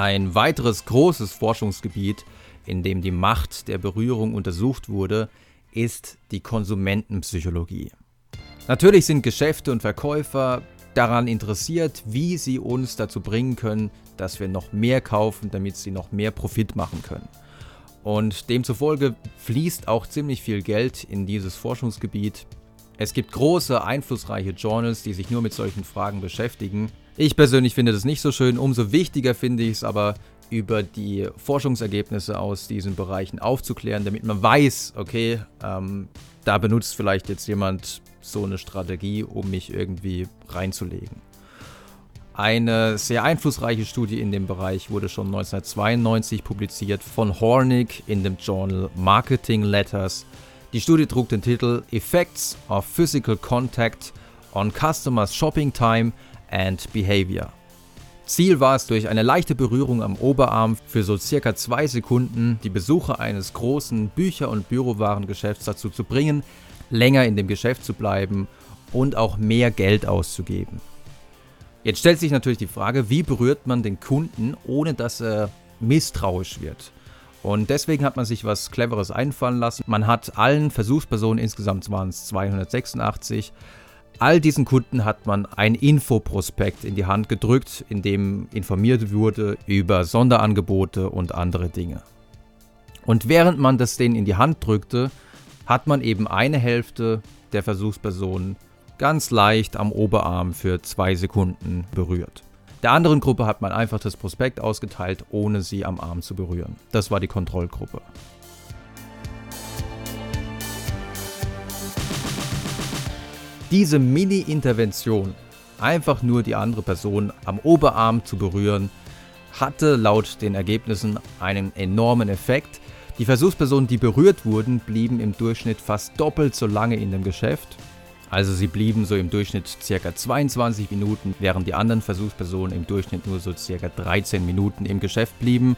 Ein weiteres großes Forschungsgebiet, in dem die Macht der Berührung untersucht wurde, ist die Konsumentenpsychologie. Natürlich sind Geschäfte und Verkäufer daran interessiert, wie sie uns dazu bringen können, dass wir noch mehr kaufen, damit sie noch mehr Profit machen können. Und demzufolge fließt auch ziemlich viel Geld in dieses Forschungsgebiet. Es gibt große, einflussreiche Journals, die sich nur mit solchen Fragen beschäftigen. Ich persönlich finde das nicht so schön. Umso wichtiger finde ich es aber, über die Forschungsergebnisse aus diesen Bereichen aufzuklären, damit man weiß, okay, ähm, da benutzt vielleicht jetzt jemand so eine Strategie, um mich irgendwie reinzulegen. Eine sehr einflussreiche Studie in dem Bereich wurde schon 1992 publiziert von Hornig in dem Journal Marketing Letters. Die Studie trug den Titel Effects of Physical Contact on Customers Shopping Time and Behavior. Ziel war es, durch eine leichte Berührung am Oberarm für so circa zwei Sekunden die Besucher eines großen Bücher- und Bürowarengeschäfts dazu zu bringen, länger in dem Geschäft zu bleiben und auch mehr Geld auszugeben. Jetzt stellt sich natürlich die Frage, wie berührt man den Kunden, ohne dass er misstrauisch wird? Und deswegen hat man sich was Cleveres einfallen lassen. Man hat allen Versuchspersonen, insgesamt waren es 286, all diesen Kunden hat man ein Infoprospekt in die Hand gedrückt, in dem informiert wurde über Sonderangebote und andere Dinge. Und während man das denen in die Hand drückte, hat man eben eine Hälfte der Versuchspersonen ganz leicht am Oberarm für zwei Sekunden berührt. Der anderen Gruppe hat man einfach das Prospekt ausgeteilt, ohne sie am Arm zu berühren. Das war die Kontrollgruppe. Diese Mini-Intervention, einfach nur die andere Person am Oberarm zu berühren, hatte laut den Ergebnissen einen enormen Effekt. Die Versuchspersonen, die berührt wurden, blieben im Durchschnitt fast doppelt so lange in dem Geschäft also sie blieben so im Durchschnitt ca. 22 Minuten, während die anderen Versuchspersonen im Durchschnitt nur so ca. 13 Minuten im Geschäft blieben.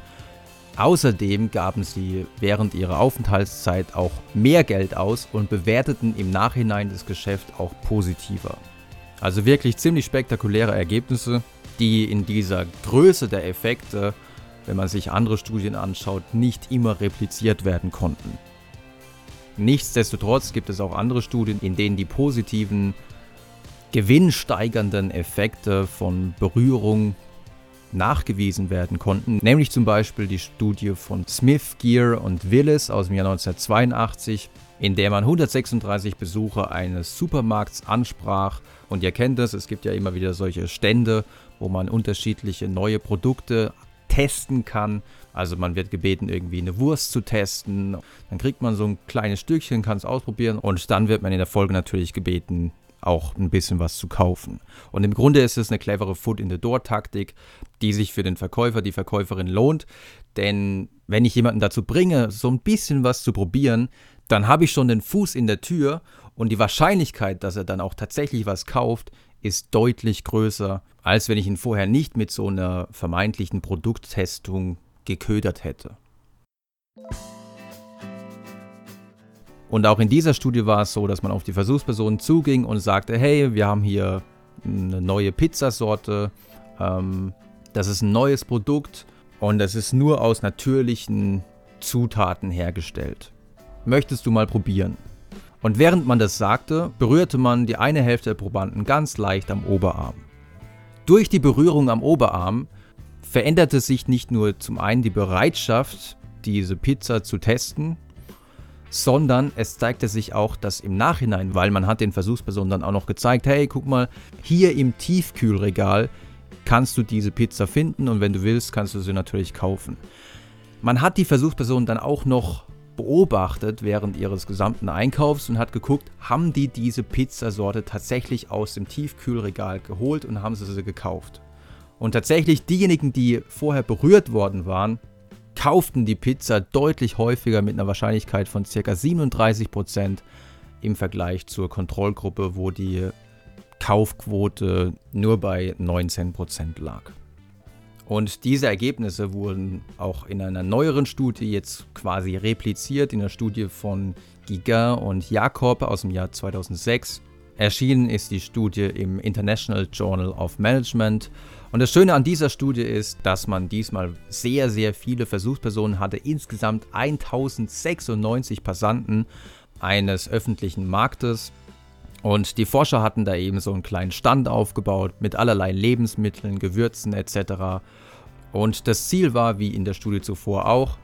Außerdem gaben sie während ihrer Aufenthaltszeit auch mehr Geld aus und bewerteten im Nachhinein das Geschäft auch positiver. Also wirklich ziemlich spektakuläre Ergebnisse, die in dieser Größe der Effekte, wenn man sich andere Studien anschaut, nicht immer repliziert werden konnten. Nichtsdestotrotz gibt es auch andere Studien, in denen die positiven, gewinnsteigernden Effekte von Berührung nachgewiesen werden konnten, nämlich zum Beispiel die Studie von Smith, Gear und Willis aus dem Jahr 1982, in der man 136 Besucher eines Supermarkts ansprach. Und ihr kennt es, es gibt ja immer wieder solche Stände, wo man unterschiedliche neue Produkte testen kann. Also man wird gebeten, irgendwie eine Wurst zu testen. Dann kriegt man so ein kleines Stückchen, kann es ausprobieren und dann wird man in der Folge natürlich gebeten, auch ein bisschen was zu kaufen. Und im Grunde ist es eine clevere Foot-in-the-Door-Taktik, die sich für den Verkäufer, die Verkäuferin lohnt. Denn wenn ich jemanden dazu bringe, so ein bisschen was zu probieren, dann habe ich schon den Fuß in der Tür und die Wahrscheinlichkeit, dass er dann auch tatsächlich was kauft, ist deutlich größer, als wenn ich ihn vorher nicht mit so einer vermeintlichen Produkttestung geködert hätte. Und auch in dieser Studie war es so, dass man auf die Versuchspersonen zuging und sagte, hey, wir haben hier eine neue Pizzasorte, ähm, das ist ein neues Produkt und es ist nur aus natürlichen Zutaten hergestellt. Möchtest du mal probieren? Und während man das sagte, berührte man die eine Hälfte der Probanden ganz leicht am Oberarm. Durch die Berührung am Oberarm veränderte sich nicht nur zum einen die Bereitschaft, diese Pizza zu testen, sondern es zeigte sich auch, dass im Nachhinein, weil man hat den Versuchspersonen dann auch noch gezeigt, hey, guck mal, hier im Tiefkühlregal kannst du diese Pizza finden und wenn du willst, kannst du sie natürlich kaufen. Man hat die Versuchspersonen dann auch noch beobachtet während ihres gesamten Einkaufs und hat geguckt, haben die diese Pizzasorte tatsächlich aus dem Tiefkühlregal geholt und haben sie sie gekauft. Und tatsächlich diejenigen, die vorher berührt worden waren, kauften die Pizza deutlich häufiger mit einer Wahrscheinlichkeit von ca. 37% im Vergleich zur Kontrollgruppe, wo die Kaufquote nur bei 19% lag. Und diese Ergebnisse wurden auch in einer neueren Studie jetzt quasi repliziert, in der Studie von Giga und Jakob aus dem Jahr 2006. Erschienen ist die Studie im International Journal of Management. Und das Schöne an dieser Studie ist, dass man diesmal sehr, sehr viele Versuchspersonen hatte. Insgesamt 1096 Passanten eines öffentlichen Marktes. Und die Forscher hatten da eben so einen kleinen Stand aufgebaut mit allerlei Lebensmitteln, Gewürzen etc. Und das Ziel war, wie in der Studie zuvor auch,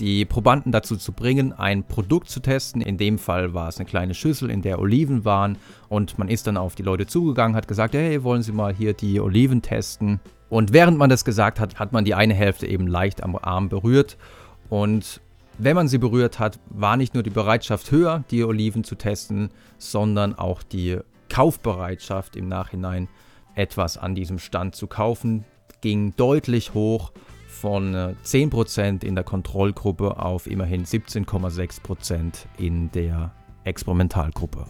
die Probanden dazu zu bringen, ein Produkt zu testen. In dem Fall war es eine kleine Schüssel, in der Oliven waren. Und man ist dann auf die Leute zugegangen, hat gesagt, hey, wollen Sie mal hier die Oliven testen? Und während man das gesagt hat, hat man die eine Hälfte eben leicht am Arm berührt. Und wenn man sie berührt hat, war nicht nur die Bereitschaft höher, die Oliven zu testen, sondern auch die Kaufbereitschaft im Nachhinein etwas an diesem Stand zu kaufen, ging deutlich hoch von 10% äh, in der Kontrollgruppe auf immerhin 17,6% in der Experimentalgruppe.